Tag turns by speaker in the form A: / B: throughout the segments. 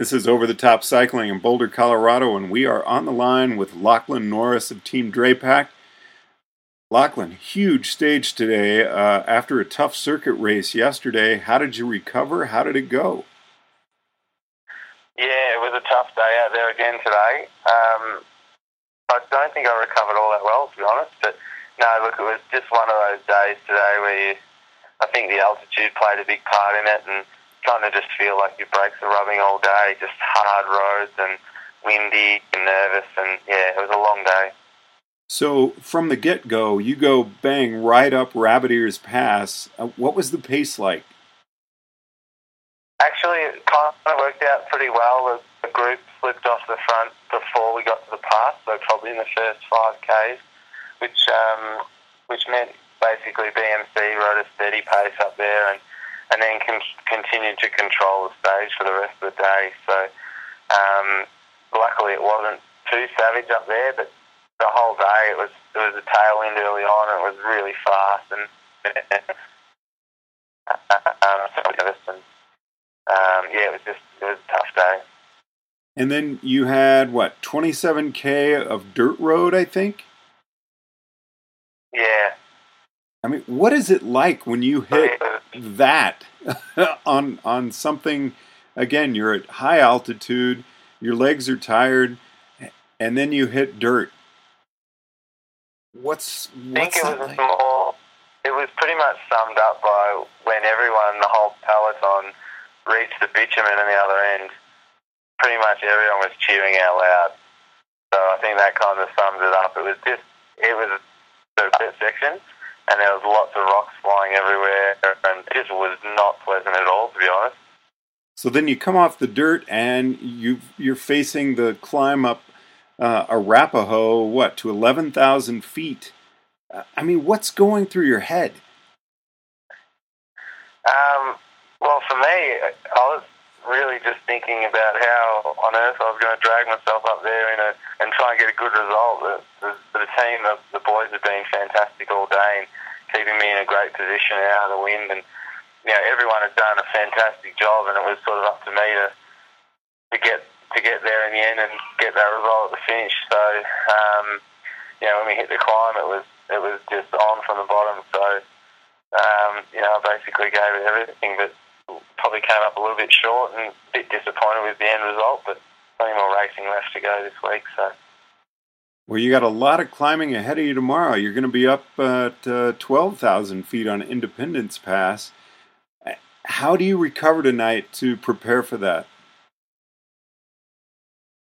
A: This is Over the Top Cycling in Boulder, Colorado, and we are on the line with Lachlan Norris of Team Drapac. Lachlan, huge stage today uh, after a tough circuit race yesterday. How did you recover? How did it go?
B: Yeah, it was a tough day out there again today. Um, I don't think I recovered all that well, to be honest. But no, look, it was just one of those days today where you, I think the altitude played a big part in it, and kind of just feel like your brakes are rubbing all day, just hard roads and windy and nervous, and yeah, it was a long day.
A: So from the get go, you go bang right up Rabbit Ears Pass. Uh, what was the pace like?
B: Actually, it kind of worked out pretty well. The, the group slipped off the front before we got to the pass, so probably in the first five k's, which um, which meant basically BMC rode a steady pace up there and and then con- continued to control the stage for the rest of the day. So um, luckily it wasn't too savage up there, but the whole day it was it was a tailwind early on and it was really fast and um, and um, yeah, it was just it was a tough day.
A: And then you had what 27k of dirt road, I think.
B: Yeah.
A: I mean, what is it like when you hit that on on something? Again, you're at high altitude, your legs are tired, and then you hit dirt. What's what's
B: I think it was
A: like?
B: more. It was pretty much summed up by when everyone, the whole peloton, reached the bitumen on the other end. Pretty much everyone was cheering out loud. So I think that kind of sums it up. It was just, it was the pit section, and there was lots of rocks flying everywhere, and it just was not pleasant at all, to be honest.
A: So then you come off the dirt and you you're facing the climb up uh, Arapahoe, what to eleven thousand feet. Uh, I mean, what's going through your head?
B: Um, well, for me, I was really just thinking about how on earth I was going to drag myself up there in a, and try and get a good result. The, the, the team, the, the boys have been fantastic all day and keeping me in a great position out of the wind. And, you know, everyone had done a fantastic job and it was sort of up to me to, to get to get there in the end and get that result at the finish. So, um, you know, when we hit the climb, it was it was just on from the bottom. So, um, you know, I basically gave it everything, but probably came up a little bit short and a bit disappointed with the end result. But plenty more racing left to go this week, so.
A: Well, you got a lot of climbing ahead of you tomorrow. You're going to be up at uh, 12,000 feet on Independence Pass. How do you recover tonight to prepare for that?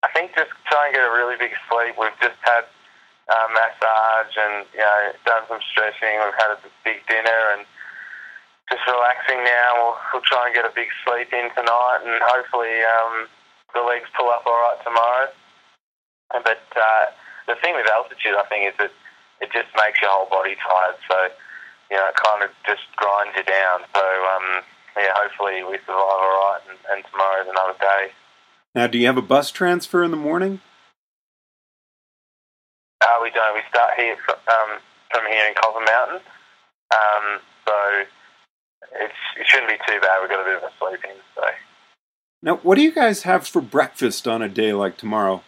B: I think just try and get a really big sleep. We've just had uh, massage and you know done some stretching. We've had a big dinner and just relaxing now. We'll, we'll try and get a big sleep in tonight and hopefully um, the legs pull up all right tomorrow. But uh, the thing with altitude, I think, is that it just makes your whole body tired. So you know, it kind of just grinds you down. So um, yeah, hopefully we survive all right, and, and tomorrow's another day.
A: Now, do you have a bus transfer in the morning?
B: Uh, we don't. We start here from, um, from here in Copper Mountain. Um, so it's, it shouldn't be too bad. We've got a bit of a sleep in. So.
A: Now, what do you guys have for breakfast on a day like tomorrow?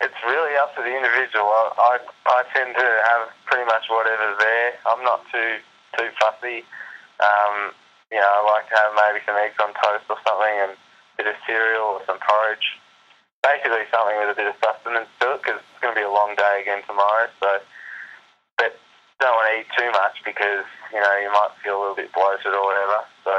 B: It's really up to the individual. I, I, I tend to have pretty much whatever's there. I'm not too too fussy. Um, you know, I like to have maybe some eggs on toast or something and a bit of cereal or some porridge. Basically something with a bit of sustenance to it because it's going to be a long day again tomorrow. So, but don't want to eat too much because, you know, you might feel a little bit bloated or whatever. So.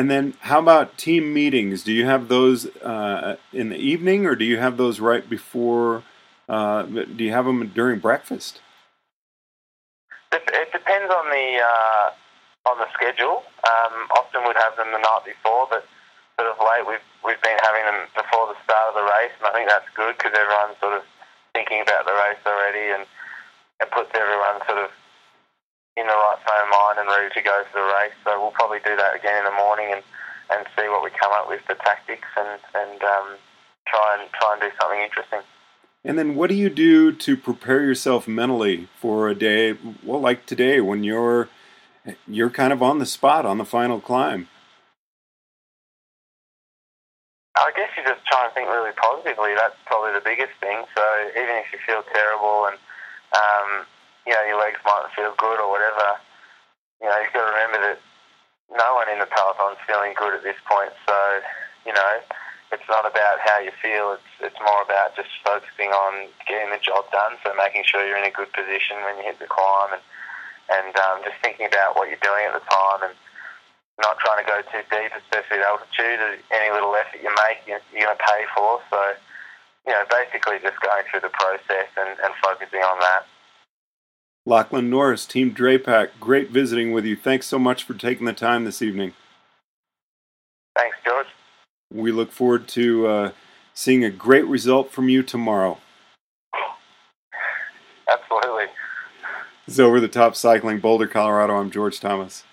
A: And then, how about team meetings? Do you have those uh, in the evening, or do you have those right before? Uh, do you have them during breakfast?
B: It, depends on the uh, on the schedule. Um, often we'd have them the night before, but sort of late we've we've been having them before the start of the race, and I think that's good because everyone's sort of thinking about the race already, and it puts everyone sort of in the right frame of mind to go for the race. So we'll probably do that again in the morning and, and see what we come up with the tactics and and um, try and try and do something interesting.
A: And then, what do you do to prepare yourself mentally for a day, well, like today, when you're you're kind of on the spot on the final climb.
B: I guess you just try and think really positively. That's probably the biggest thing. So even if you feel terrible and um, you know your legs mightn't feel good or whatever, you know you've got to remember that no one in the peloton's feeling good at this point. So you know it's not about how you feel. It's it's more about just focusing on getting the job done. So making sure you're in a good position when you hit the climb and and um, just thinking about what you're doing at the time and not trying to go too deep, especially at altitude. Any little effort you make, you're, you're going to pay for. So, you know, basically just going through the process and, and focusing on that.
A: Lachlan Norris, Team Drapac, great visiting with you. Thanks so much for taking the time this evening.
B: Thanks, George.
A: We look forward to uh, seeing a great result from you tomorrow.
B: Absolutely.
A: This is Over the Top Cycling, Boulder, Colorado. I'm George Thomas.